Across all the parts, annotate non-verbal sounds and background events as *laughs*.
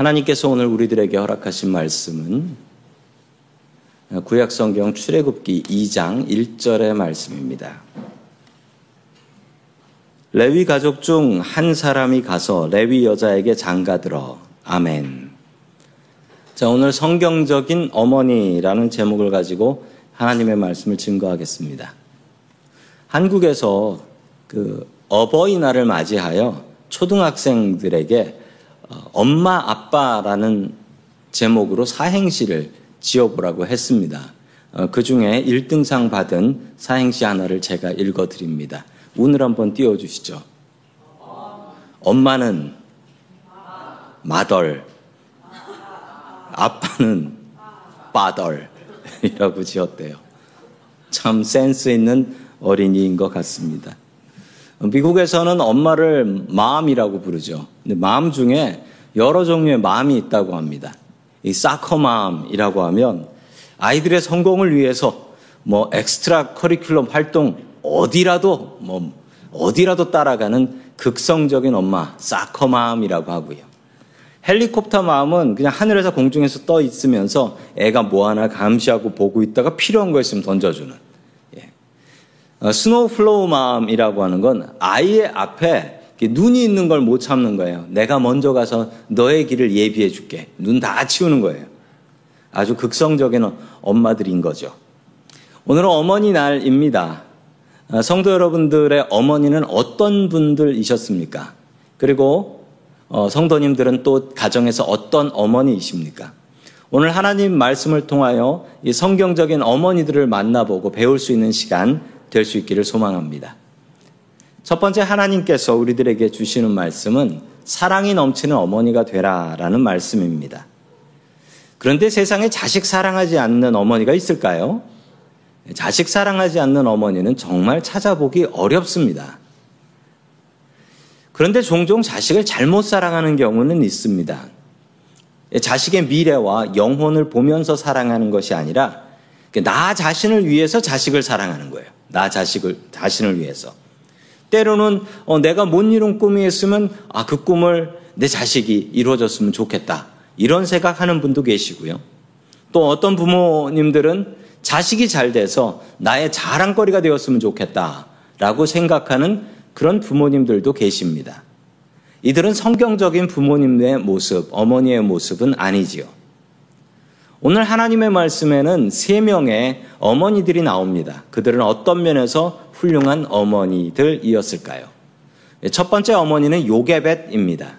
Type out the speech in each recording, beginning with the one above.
하나님께서 오늘 우리들에게 허락하신 말씀은 구약 성경 출애굽기 2장 1절의 말씀입니다. 레위 가족 중 한 사람이 가서 레위 여자에게 장가들어 아멘. 자, 오늘 성경적인 어머니라는 제목을 가지고 하나님의 말씀을 증거하겠습니다. 한국에서 그 어버이날을 맞이하여 초등학생들에게 어, 엄마 아빠라는 제목으로 사행시를 지어보라고 했습니다. 어, 그 중에 1등상 받은 사행시 하나를 제가 읽어드립니다. 운을 한번 띄워주시죠. 엄마는 마덜, 아빠는 빠덜이라고 *laughs* 지었대요. 참 센스 있는 어린이인 것 같습니다. 미국에서는 엄마를 mom이라고 부르죠. 근데 mom 중에 여러 종류의 mom이 있다고 합니다. 이 soccer mom이라고 하면 아이들의 성공을 위해서 뭐 extra curriculum 활동 어디라도 뭐 어디라도 따라가는 극성적인 엄마 soccer mom이라고 하고요. helicopter mom은 그냥 하늘에서 공중에서 떠 있으면서 애가 뭐 하나 감시하고 보고 있다가 필요한 거 있으면 던져주는. 예. 어, snowplow mom이라고 하는 건 아이의 앞에 눈이 있는 걸 못 참는 거예요. 내가 먼저 가서 너의 길을 예비해 줄게. 눈 다 치우는 거예요. 아주 극성적인 엄마들인 거죠. 오늘은 어머니 날입니다. 아, 성도 여러분들의 어머니는 어떤 분들이셨습니까? 그리고 어, 성도님들은 또 가정에서 어떤 어머니이십니까? 오늘 하나님 말씀을 통하여 이 성경적인 어머니들을 만나보고 배울 수 있는 시간 될 수 있기를 소망합니다. 첫 번째 하나님께서 우리들에게 주시는 말씀은 사랑이 넘치는 어머니가 되라라는 말씀입니다. 그런데 세상에 자식 사랑하지 않는 어머니가 있을까요? 자식 사랑하지 않는 어머니는 정말 찾아보기 어렵습니다. 그런데 종종 자식을 잘못 사랑하는 경우는 있습니다. 자식의 미래와 영혼을 보면서 사랑하는 것이 아니라 나 자신을 위해서 자식을 사랑하는 거예요. 나 자식을 자신을 위해서. 때로는 어, 내가 못 이룬 꿈이 있으면 아 그 꿈을 내 자식이 이루어졌으면 좋겠다. 이런 생각하는 분도 계시고요. 또 어떤 부모님들은 자식이 잘 돼서 나의 자랑거리가 되었으면 좋겠다라고 생각하는 그런 부모님들도 계십니다. 이들은 성경적인 부모님의 모습, 어머니의 모습은 아니지요. 오늘 하나님의 말씀에는 세 명의 어머니들이 나옵니다. 그들은 어떤 면에서 훌륭한 어머니들이었을까요? 첫 번째 어머니는 요게벳입니다.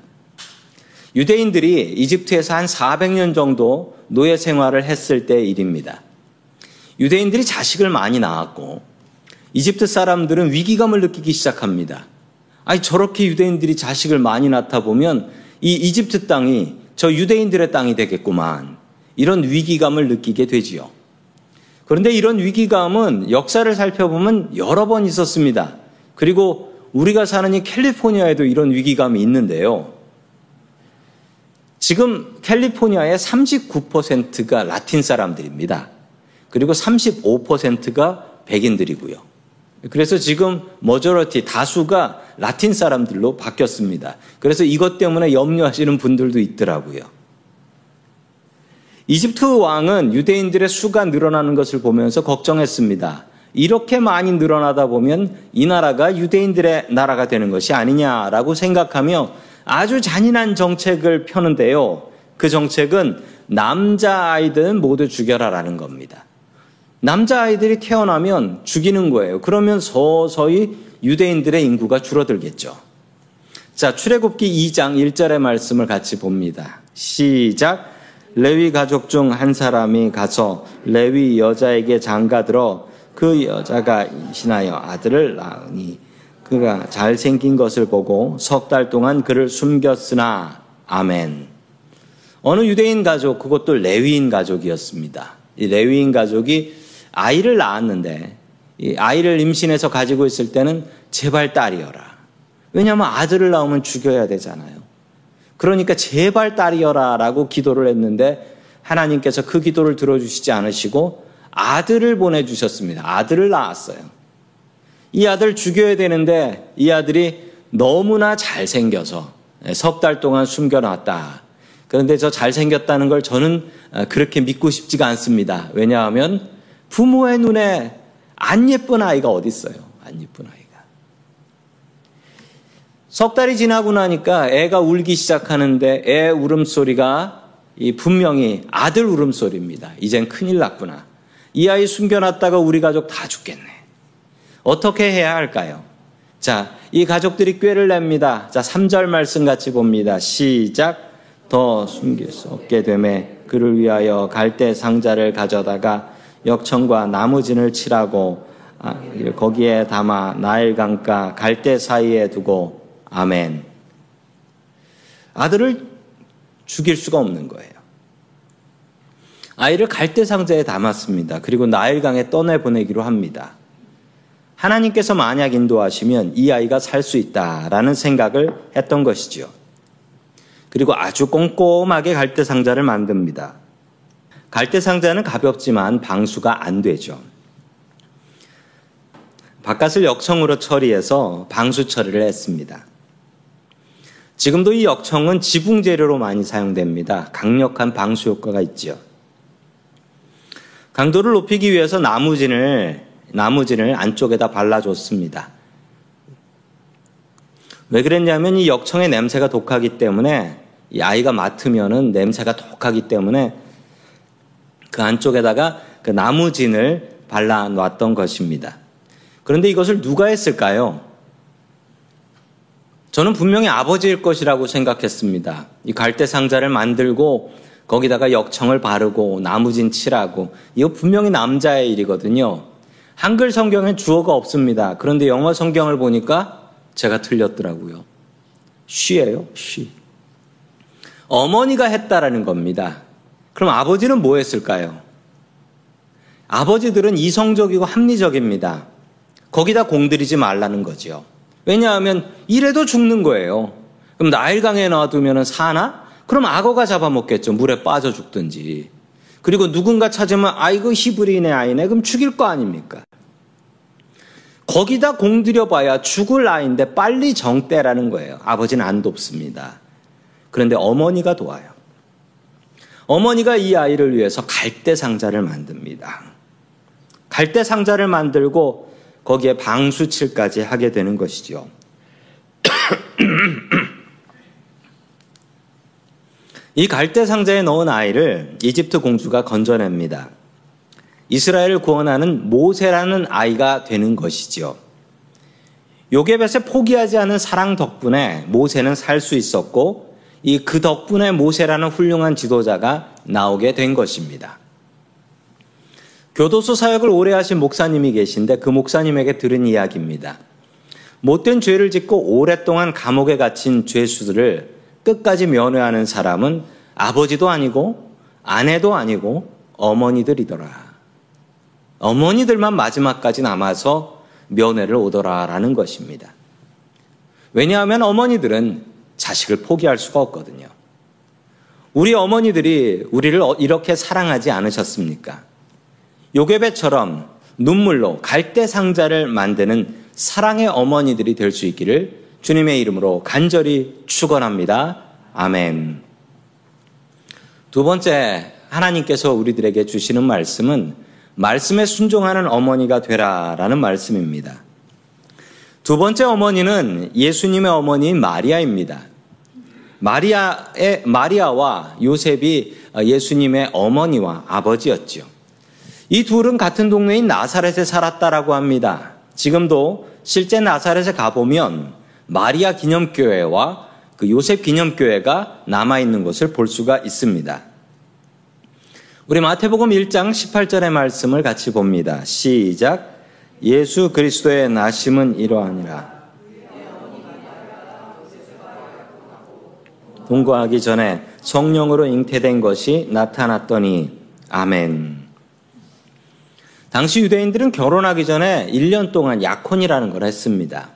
유대인들이 이집트에서 한 400년 정도 노예 생활을 했을 때 일입니다. 유대인들이 자식을 많이 낳았고 이집트 사람들은 위기감을 느끼기 시작합니다. 아니 저렇게 유대인들이 자식을 많이 낳다 보면 이 이집트 땅이 저 유대인들의 땅이 되겠구만. 이런 위기감을 느끼게 되지요. 그런데 이런 위기감은 역사를 살펴보면 여러 번 있었습니다. 그리고 우리가 사는 이 캘리포니아에도 이런 위기감이 있는데요. 지금 캘리포니아의 39%가 라틴 사람들입니다. 그리고 35%가 백인들이고요. 그래서 지금 머저러티 다수가 라틴 사람들로 바뀌었습니다. 그래서 이것 때문에 염려하시는 분들도 있더라고요. 이집트 왕은 유대인들의 수가 늘어나는 것을 보면서 걱정했습니다. 이렇게 많이 늘어나다 보면 이 나라가 유대인들의 나라가 되는 것이 아니냐라고 생각하며 아주 잔인한 정책을 펴는데요. 그 정책은 남자아이들은 모두 죽여라라는 겁니다. 남자아이들이 태어나면 죽이는 거예요. 그러면 서서히 유대인들의 인구가 줄어들겠죠. 자, 출애굽기 2장 1절의 말씀을 같이 봅니다. 시작. 레위 가족 중 한 사람이 가서 레위 여자에게 장가들어 그 여자가 임신하여 아들을 낳으니 그가 잘생긴 것을 보고 석 달 동안 그를 숨겼으나 아멘. 어느 유대인 가족 그것도 레위인 가족이었습니다. 이 레위인 가족이 아이를 낳았는데 이 아이를 임신해서 가지고 있을 때는 제발 딸이여라. 왜냐하면 아들을 낳으면 죽여야 되잖아요. 그러니까 제발 딸이여라 라고 기도를 했는데 하나님께서 그 기도를 들어주시지 않으시고 아들을 보내주셨습니다. 아들을 낳았어요. 이 아들 죽여야 되는데 이 아들이 너무나 잘생겨서 석 달 동안 숨겨놨다. 그런데 저 잘생겼다는 걸 저는 어, 그렇게 믿고 싶지가 않습니다. 왜냐하면 부모의 눈에 안 예쁜 아이가 어디 있어요? 안 예쁜 아이가. 석 달이 지나고 나니까 애가 울기 시작하는데 애 울음소리가 분명히 아들 울음소리입니다. 이젠 큰일 났구나. 이 아이 숨겨놨다가 우리 가족 다 죽겠네. 어떻게 해야 할까요? 자, 이 가족들이 꾀를 냅니다. 자, 3절 말씀 같이 봅니다. 시작. 더 숨길 수 없게 되매 그를 위하여 갈대 상자를 가져다가 역청과 나무진을 칠하고 아, 거기에 담아 나일 강가 갈대 사이에 두고 아멘. 아들을 죽일 수가 없는 거예요. 아이를 갈대 상자에 담았습니다. 그리고 나일강에 떠내 보내기로 합니다. 하나님께서 만약 인도하시면 이 아이가 살 수 있다라는 생각을 했던 것이지요. 그리고 아주 꼼꼼하게 갈대 상자를 만듭니다. 갈대 상자는 가볍지만 방수가 안 되죠. 바깥을 역청으로 처리해서 방수 처리를 했습니다. 지금도 이 역청은 지붕 재료로 많이 사용됩니다. 강력한 방수 효과가 있죠. 강도를 높이기 위해서 나무진을 나무진을 안쪽에다 발라줬습니다. 왜 그랬냐면 이 역청의 냄새가 독하기 때문에 이 아이가 맡으면은 냄새가 독하기 때문에 그 안쪽에다가 그 나무진을 발라 놨던 것입니다. 그런데 이것을 누가 했을까요? 저는 분명히 아버지일 것이라고 생각했습니다. 이 갈대 상자를 만들고 거기다가 역청을 바르고 나무진 칠하고 이거 분명히 남자의 일이거든요. 한글 성경엔 주어가 없습니다. 그런데 영어 성경을 보니까 제가 틀렸더라고요. 쉬예요, 쉬. 어머니가 했다라는 겁니다. 그럼 아버지는 뭐 했을까요? 아버지들은 이성적이고 합리적입니다. 거기다 공들이지 말라는 거죠. 왜냐하면 이래도 죽는 거예요. 그럼 나일강에 놔두면 사나? 그럼 악어가 잡아먹겠죠. 물에 빠져 죽든지. 그리고 누군가 찾으면 아이고 히브리인의 아이네. 그럼 죽일 거 아닙니까? 거기다 공들여 봐야 죽을 아이인데 빨리 정떼라는 거예요. 아버지는 안 돕습니다. 그런데 어머니가 도와요. 어머니가 이 아이를 위해서 갈대 상자를 만듭니다. 갈대 상자를 만들고 거기에 방수칠까지 하게 되는 것이죠. *clears throat* 이 갈대 상자에 넣은 아이를 이집트 공주가 건져냅니다. 이스라엘을 구원하는 모세라는 아이가 되는 것이지요. 요게벳의 포기하지 않은 사랑 덕분에 모세는 살 수 있었고 이 그 덕분에 모세라는 훌륭한 지도자가 나오게 된 것입니다. 교도소 사역을 오래 하신 목사님이 계신데 그 목사님에게 들은 이야기입니다. 못된 죄를 짓고 오랫동안 감옥에 갇힌 죄수들을 끝까지 면회하는 사람은 아버지도 아니고 아내도 아니고 어머니들이더라. 어머니들만 마지막까지 남아서 면회를 오더라라는 것입니다. 왜냐하면 어머니들은 자식을 포기할 수가 없거든요. 우리 어머니들이 우리를 이렇게 사랑하지 않으셨습니까? 요괴배처럼 눈물로 갈대 상자를 만드는 사랑의 어머니들이 될 수 있기를 주님의 이름으로 간절히 축원합니다. 아멘. 두 번째 하나님께서 우리들에게 주시는 말씀은 말씀에 순종하는 어머니가 되라라는 말씀입니다. 두 번째 어머니는 예수님의 어머니인 마리아입니다. 마리아의 마리아와 요셉이 예수님의 어머니와 아버지였죠. 이 둘은 같은 동네인 나사렛에 살았다라고 합니다. 지금도 실제 나사렛에 가보면 마리아 기념교회와 그 요셉 기념교회가 남아있는 것을 볼 수가 있습니다. 우리 마태복음 1장 18절의 말씀을 같이 봅니다. 시작. 예수 그리스도의 나심은 이러하니라. 동거하기 전에 성령으로 잉태된 것이 나타났더니 아멘. 당시 유대인들은 결혼하기 전에 1년 동안 약혼이라는 걸 했습니다.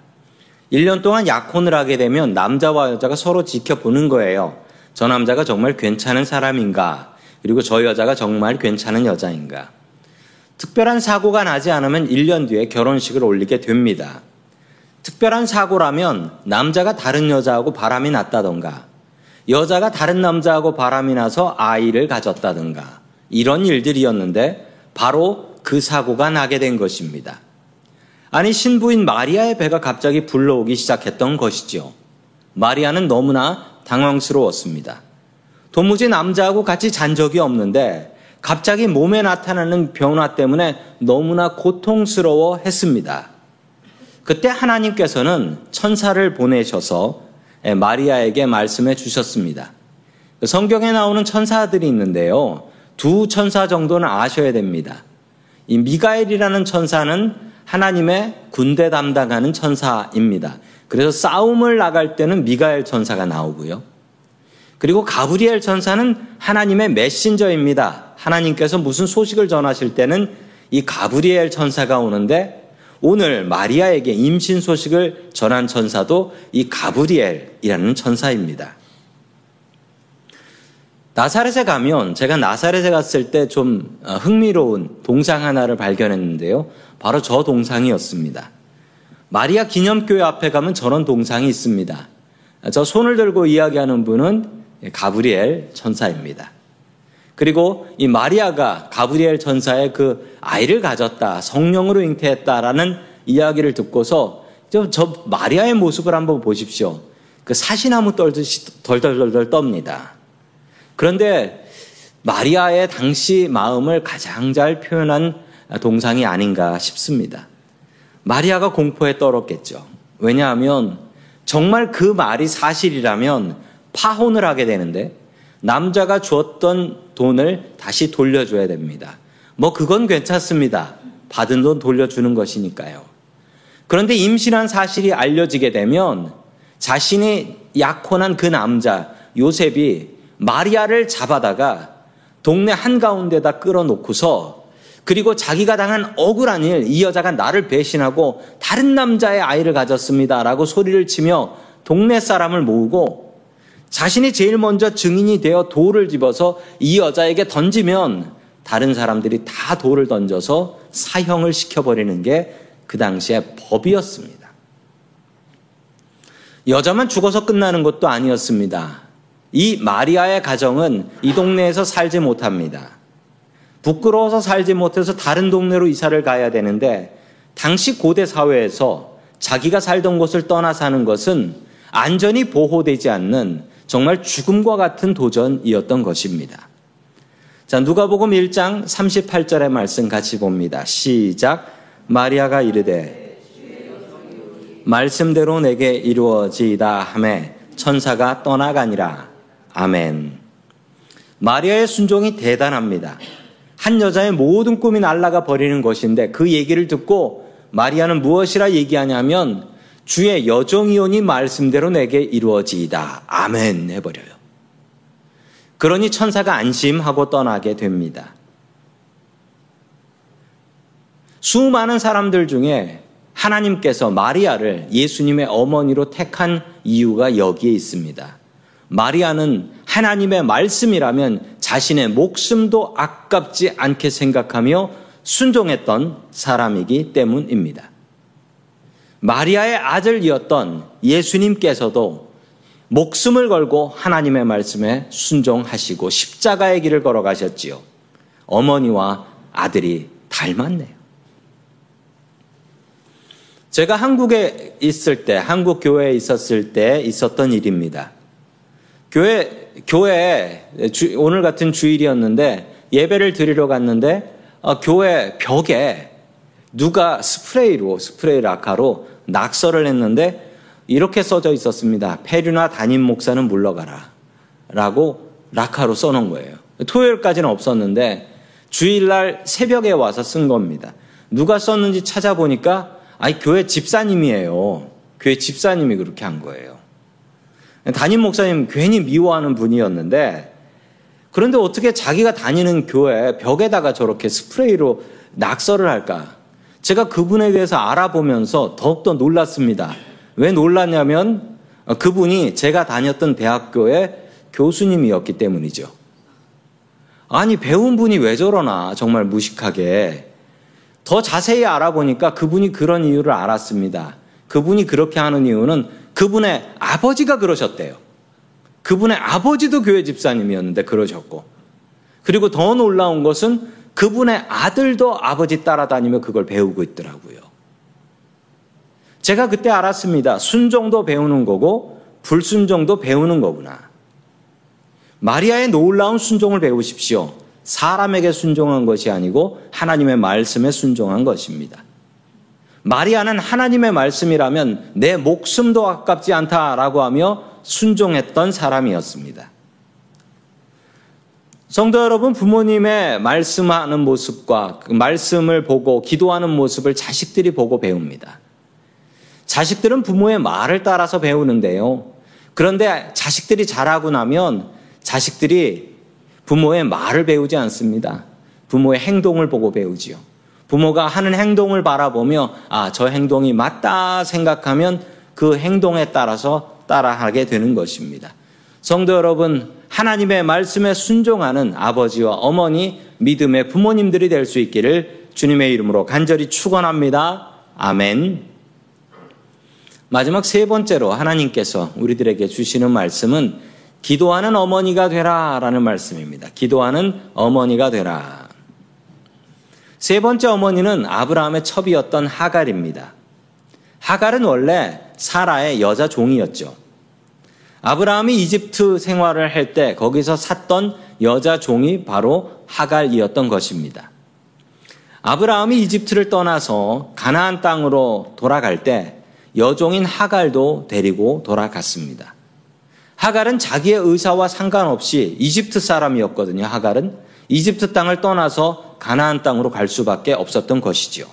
1년 동안 약혼을 하게 되면 남자와 여자가 서로 지켜보는 거예요. 저 남자가 정말 괜찮은 사람인가? 그리고 저 여자가 정말 괜찮은 여자인가? 특별한 사고가 나지 않으면 1년 뒤에 결혼식을 올리게 됩니다. 특별한 사고라면 남자가 다른 여자하고 바람이 났다던가, 여자가 다른 남자하고 바람이 나서 아이를 가졌다든가 이런 일들이었는데 바로 그 사고가 나게 된 것입니다. 아니 신부인 마리아의 배가 갑자기 불러오기 시작했던 것이지요. 마리아는 너무나 당황스러웠습니다. 도무지 남자하고 같이 잔 적이 없는데 갑자기 몸에 나타나는 변화 때문에 너무나 고통스러워 했습니다. 그때 하나님께서는 천사를 보내셔서 마리아에게 말씀해 주셨습니다. 성경에 나오는 천사들이 있는데요. 두 천사 정도는 아셔야 됩니다. 이 미가엘이라는 천사는 하나님의 군대 담당하는 천사입니다. 그래서 싸움을 나갈 때는 미가엘 천사가 나오고요. 그리고 가브리엘 천사는 하나님의 메신저입니다. 하나님께서 무슨 소식을 전하실 때는 이 가브리엘 천사가 오는데 오늘 마리아에게 임신 소식을 전한 천사도 이 가브리엘이라는 천사입니다. 나사렛에 가면 제가 나사렛에 갔을 때좀 어, 흥미로운 동상 하나를 발견했는데요. 바로 저 동상이었습니다. 마리아 기념교회 앞에 가면 저런 동상이 있습니다. 저 손을 들고 이야기하는 분은 가브리엘 천사입니다. 그리고 이 마리아가 가브리엘 천사의 그 아이를 가졌다, 성령으로 잉태했다라는 이야기를 듣고서 저, 저 마리아의 모습을 한번 보십시오. 그 사시나무 떨듯이 덜덜덜덜 떱니다. 그런데 마리아의 당시 마음을 가장 잘 표현한 동상이 아닌가 싶습니다. 마리아가 공포에 떨었겠죠. 왜냐하면 정말 그 말이 사실이라면 파혼을 하게 되는데 남자가 주었던 돈을 다시 돌려줘야 됩니다. 뭐 그건 괜찮습니다. 받은 돈 돌려주는 것이니까요. 그런데 임신한 사실이 알려지게 되면 자신이 약혼한 그 남자 요셉이 마리아를 잡아다가 동네 한가운데다 끌어놓고서 그리고 자기가 당한 억울한 일, 이 여자가 나를 배신하고 다른 남자의 아이를 가졌습니다 라고 소리를 치며 동네 사람을 모으고 자신이 제일 먼저 증인이 되어 돌을 집어서 이 여자에게 던지면 다른 사람들이 다 돌을 던져서 사형을 시켜버리는 게 그 당시의 법이었습니다. 여자만 죽어서 끝나는 것도 아니었습니다. 이 마리아의 가정은 이 동네에서 살지 못합니다. 부끄러워서 살지 못해서 다른 동네로 이사를 가야 되는데 당시 고대 사회에서 자기가 살던 곳을 떠나 사는 것은 안전이 보호되지 않는 정말 죽음과 같은 도전이었던 것입니다. 자, 누가복음 1장 38절의 말씀 같이 봅니다. 시작. 마리아가 이르되 말씀대로 내게 이루어지이다 하매 천사가 떠나가니라. 아멘. 마리아의 순종이 대단합니다. 한 여자의 모든 꿈이 날아가 버리는 것인데 그 얘기를 듣고 마리아는 무엇이라 얘기하냐면 주의 여종이오니 말씀대로 내게 이루어지이다. 아멘 해버려요. 그러니 천사가 안심하고 떠나게 됩니다. 수많은 사람들 중에 하나님께서 마리아를 예수님의 어머니로 택한 이유가 여기에 있습니다. 마리아는 하나님의 말씀이라면 자신의 목숨도 아깝지 않게 생각하며 순종했던 사람이기 때문입니다. 마리아의 아들이었던 예수님께서도 목숨을 걸고 하나님의 말씀에 순종하시고 십자가의 길을 걸어가셨지요. 어머니와 아들이 닮았네요. 제가 한국에 있을 때, 한국 교회에 있었을 때 있었던 일입니다. 교회, 교회, 오늘 같은 주일이었는데 예배를 드리러 갔는데 어, 교회 벽에 누가 스프레이로, 스프레이 라카로 낙서를 했는데 이렇게 써져 있었습니다. 페류나 담임 목사는 물러가라. 라고 라카로 써놓은 거예요. 토요일까지는 없었는데 주일날 새벽에 와서 쓴 겁니다. 누가 썼는지 찾아보니까 아니 교회 집사님이에요. 교회 집사님이 그렇게 한 거예요. 담임 목사님 괜히 미워하는 분이었는데 그런데 어떻게 자기가 다니는 교회 벽에다가 저렇게 스프레이로 낙서를 할까? 제가 그분에 대해서 알아보면서 더욱더 놀랐습니다. 왜 놀랐냐면 그분이 제가 다녔던 대학교의 교수님이었기 때문이죠. 아니, 배운 분이 왜 저러나, 정말 무식하게. 더 자세히 알아보니까 그분이 그런 이유를 알았습니다. 그분이 그렇게 하는 이유는 그분의 아버지가 그러셨대요. 그분의 아버지도 교회 집사님이었는데 그러셨고 그리고 더 놀라운 것은 그분의 아들도 아버지 따라다니며 그걸 배우고 있더라고요. 제가 그때 알았습니다. 순종도 배우는 거고 불순종도 배우는 거구나. 마리아의 놀라운 순종을 배우십시오. 사람에게 순종한 것이 아니고 하나님의 말씀에 순종한 것입니다. 마리아는 하나님의 말씀이라면 내 목숨도 아깝지 않다라고 하며 순종했던 사람이었습니다. 성도 여러분, 부모님의 말씀하는 모습과 그 말씀을 보고 기도하는 모습을 자식들이 보고 배웁니다. 자식들은 부모의 말을 따라서 배우는데요. 그런데 자식들이 자라고 나면 자식들이 부모의 말을 배우지 않습니다. 부모의 행동을 보고 배우지요. 부모가 하는 행동을 바라보며 아, 저 행동이 맞다 생각하면 그 행동에 따라서 따라하게 되는 것입니다. 성도 여러분, 하나님의 말씀에 순종하는 아버지와 어머니, 믿음의 부모님들이 될 수 있기를 주님의 이름으로 간절히 축원합니다. 아멘. 마지막 세 번째로 하나님께서 우리들에게 주시는 말씀은 기도하는 어머니가 되라라는 말씀입니다. 기도하는 어머니가 되라. 세 번째 어머니는 아브라함의 첩이었던 하갈입니다. 하갈은 원래 사라의 여자 종이었죠. 아브라함이 이집트 생활을 할 때 거기서 샀던 여자 종이 바로 하갈이었던 것입니다. 아브라함이 이집트를 떠나서 가나안 땅으로 돌아갈 때 여종인 하갈도 데리고 돌아갔습니다. 하갈은 자기의 의사와 상관없이 이집트 사람이었거든요. 하갈은 이집트 땅을 떠나서 가나안 땅으로 갈 수밖에 없었던 것이지요.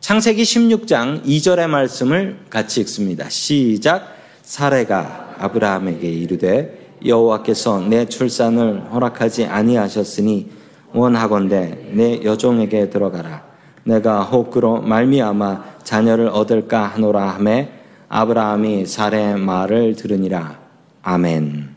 창세기 16장 2절의 말씀을 같이 읽습니다. 시작. 사례가 아브라함에게 이르되 여호와께서 내 출산을 허락하지 아니하셨으니 원하건대 내 여종에게 들어가라. 내가 호크로 말미암아 자녀를 얻을까 하노라 하매 아브라함이 사례의 말을 들으니라. 아멘.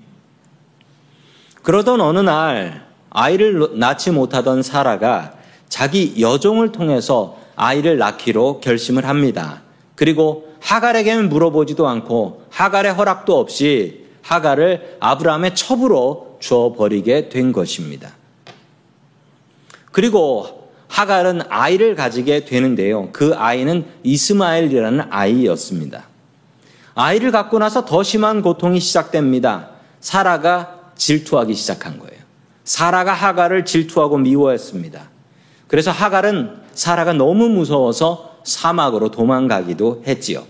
그러던 어느 날 아이를 낳지 못하던 사라가 자기 여종을 통해서 아이를 낳기로 결심을 합니다. 그리고 하갈에게는 물어보지도 않고 하갈의 허락도 없이 하갈을 아브라함의 첩으로 주어 버리게 된 것입니다. 그리고 하갈은 아이를 가지게 되는데요. 그 아이는 이스마엘이라는 아이였습니다. 아이를 갖고 나서 더 심한 고통이 시작됩니다. 사라가 질투하기 시작한 거예요. 사라가 하갈을 질투하고 미워했습니다. 그래서 하갈은 사라가 너무 무서워서 사막으로 도망가기도 했지요.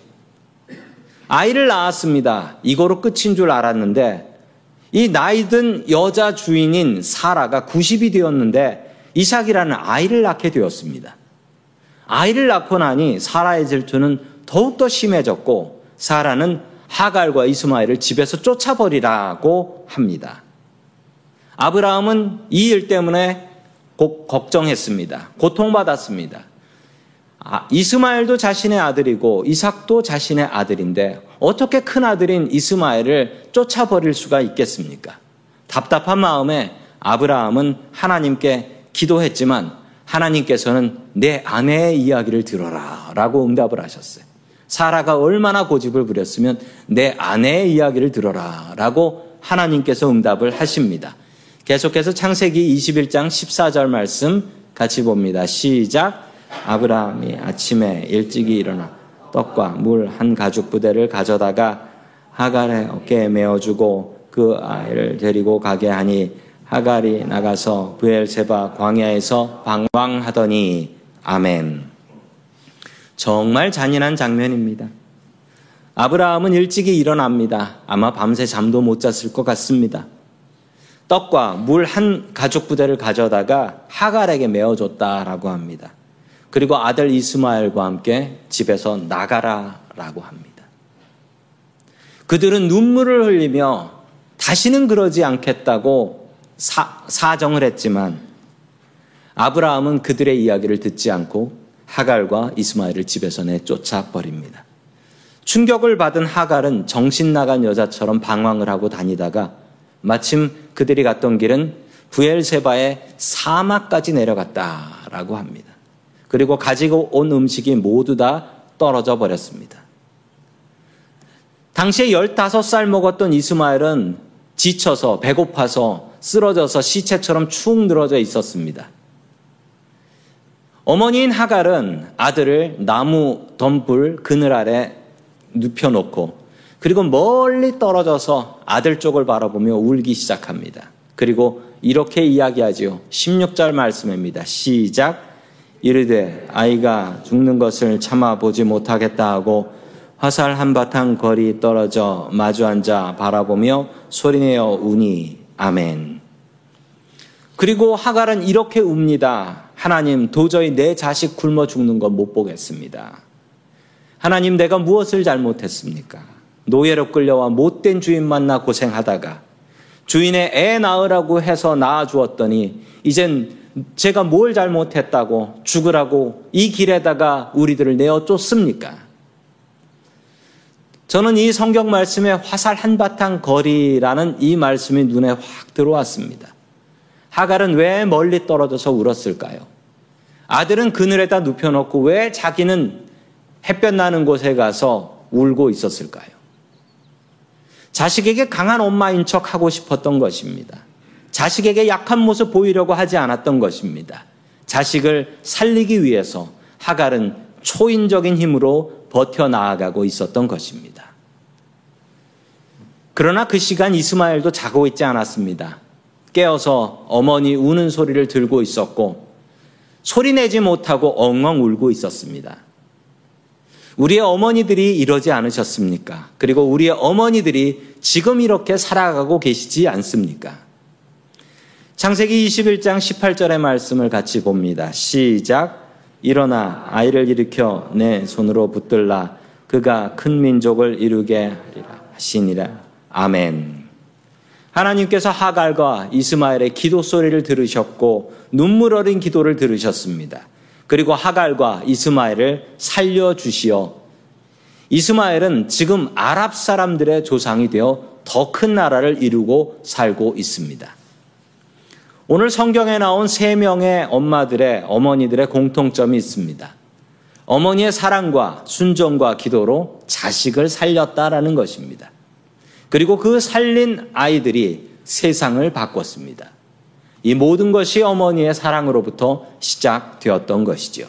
아이를 낳았습니다. 이거로 끝인 줄 알았는데 이 나이든 여자 주인인 사라가 90이 되었는데 이삭이라는 아이를 낳게 되었습니다. 아이를 낳고 나니 사라의 질투는 더욱더 심해졌고 사라는 하갈과 이스마엘을 집에서 쫓아버리라고 합니다. 아브라함은 이 일 때문에 꼭 걱정했습니다. 고통받았습니다. 아, 이스마엘도 자신의 아들이고 이삭도 자신의 아들인데 어떻게 큰 아들인 이스마엘을 쫓아버릴 수가 있겠습니까? 답답한 마음에 아브라함은 하나님께 기도했지만 하나님께서는 내 아내의 이야기를 들어라 라고 응답을 하셨어요. 사라가 얼마나 고집을 부렸으면 내 아내의 이야기를 들어라 라고 하나님께서 응답을 하십니다. 계속해서 창세기 21장 14절 말씀 같이 봅니다. 시작. 아브라함이 아침에 일찍이 일어나 떡과 물 한 가죽 부대를 가져다가 하갈의 어깨에 메어주고 그 아이를 데리고 가게 하니 하갈이 나가서 부엘세바 광야에서 방황하더니 아멘. 정말 잔인한 장면입니다. 아브라함은 일찍이 일어납니다. 아마 밤새 잠도 못 잤을 것 같습니다. 떡과 물 한 가죽 부대를 가져다가 하갈에게 메어줬다라고 합니다. 그리고 아들 이스마엘과 함께 집에서 나가라라고 합니다. 그들은 눈물을 흘리며 다시는 그러지 않겠다고 사, 사정을 했지만 아브라함은 그들의 이야기를 듣지 않고 하갈과 이스마엘을 집에서 내쫓아 버립니다. 충격을 받은 하갈은 정신 나간 여자처럼 방황을 하고 다니다가 마침 그들이 갔던 길은 부엘세바의 사막까지 내려갔다라고 합니다. 그리고 가지고 온 음식이 모두 다 떨어져 버렸습니다. 당시에 15살 먹었던 이스마엘은 지쳐서 배고파서 쓰러져서 시체처럼 축 늘어져 있었습니다. 어머니인 하갈은 아들을 나무 덤불 그늘 아래 눕혀놓고 그리고 멀리 떨어져서 아들 쪽을 바라보며 울기 시작합니다. 그리고 이렇게 이야기하지요. 16절 말씀입니다. 시작. 이르되 아이가 죽는 것을 참아 보지 못하겠다 하고 화살 한바탕 거리 떨어져 마주 앉아 바라보며 소리내어 우니 아멘. 그리고 하갈은 이렇게 웁니다. 하나님 도저히 내 자식 굶어 죽는 건 못 보겠습니다. 하나님 내가 무엇을 잘못했습니까? 노예로 끌려와 못된 주인 만나 고생하다가 주인의 애 낳으라고 해서 낳아 주었더니 이젠 제가 뭘 잘못했다고 죽으라고 이 길에다가 우리들을 내어 쫓습니까? 저는 이 성경 말씀에 화살 한바탕 거리라는 이 말씀이 눈에 확 들어왔습니다. 하갈은 왜 멀리 떨어져서 울었을까요? 아들은 그늘에다 눕혀놓고 왜 자기는 햇볕 나는 곳에 가서 울고 있었을까요? 자식에게 강한 엄마인 척 하고 싶었던 것입니다. 자식에게 약한 모습 보이려고 하지 않았던 것입니다. 자식을 살리기 위해서 하갈은 초인적인 힘으로 버텨 나아가고 있었던 것입니다. 그러나 그 시간 이스마엘도 자고 있지 않았습니다. 깨어서 어머니 우는 소리를 들고 있었고 소리 내지 못하고 엉엉 울고 있었습니다. 우리의 어머니들이 이러지 않으셨습니까? 그리고 우리의 어머니들이 지금 이렇게 살아가고 계시지 않습니까? 창세기 21장 18절의 말씀을 같이 봅니다. 시작. 일어나 아이를 일으켜 내 손으로 붙들라. 그가 큰 민족을 이루게 하리라. 하시니라. 아멘. 하나님께서 하갈과 이스마엘의 기도 소리를 들으셨고 눈물 어린 기도를 들으셨습니다. 그리고 하갈과 이스마엘을 살려주시어 이스마엘은 지금 아랍 사람들의 조상이 되어 더 큰 나라를 이루고 살고 있습니다. 오늘 성경에 나온 세 명의 엄마들의 어머니들의 공통점이 있습니다. 어머니의 사랑과 순종과 기도로 자식을 살렸다라는 것입니다. 그리고 그 살린 아이들이 세상을 바꿨습니다. 이 모든 것이 어머니의 사랑으로부터 시작되었던 것이죠.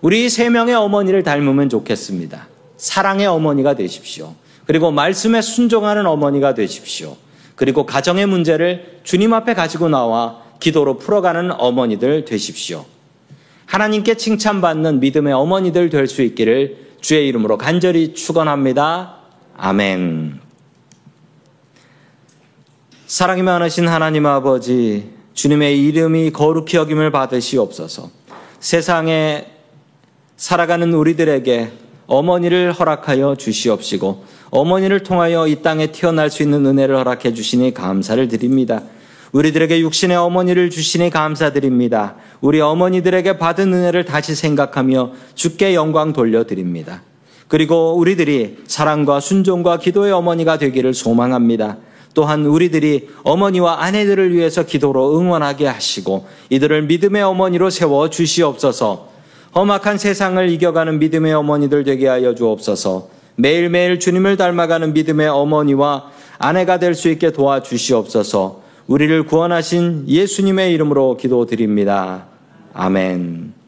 우리 세 명의 어머니를 닮으면 좋겠습니다. 사랑의 어머니가 되십시오. 그리고 말씀에 순종하는 어머니가 되십시오. 그리고 가정의 문제를 주님 앞에 가지고 나와 기도로 풀어가는 어머니들 되십시오. 하나님께 칭찬받는 믿음의 어머니들 될 수 있기를 주의 이름으로 간절히 축원합니다. 아멘. 사랑이 많으신 하나님 아버지, 주님의 이름이 거룩히 여김을 받으시옵소서. 세상에 살아가는 우리들에게 어머니를 허락하여 주시옵시고, 어머니를 통하여 이 땅에 태어날 수 있는 은혜를 허락해 주시니 감사를 드립니다. 우리들에게 육신의 어머니를 주시니 감사드립니다. 우리 어머니들에게 받은 은혜를 다시 생각하며 주께 영광 돌려드립니다. 그리고 우리들이 사랑과 순종과 기도의 어머니가 되기를 소망합니다. 또한 우리들이 어머니와 아내들을 위해서 기도로 응원하게 하시고 이들을 믿음의 어머니로 세워 주시옵소서. 험악한 세상을 이겨가는 믿음의 어머니들 되게 하여 주옵소서. 매일매일 주님을 닮아가는 믿음의 어머니와 아내가 될 수 있게 도와주시옵소서. 우리를 구원하신 예수님의 이름으로 기도드립니다. 아멘.